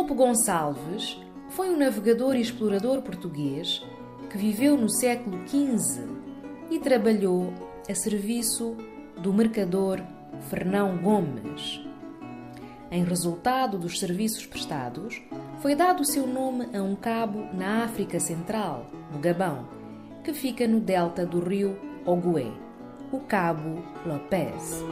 Lopo Gonçalves foi um navegador e explorador português que viveu no século XV e trabalhou a serviço do mercador Fernão Gomes. Em resultado dos serviços prestados, foi dado o seu nome a um cabo na África Central, no Gabão, que fica no delta do rio Ogoé, o Cabo Lopez.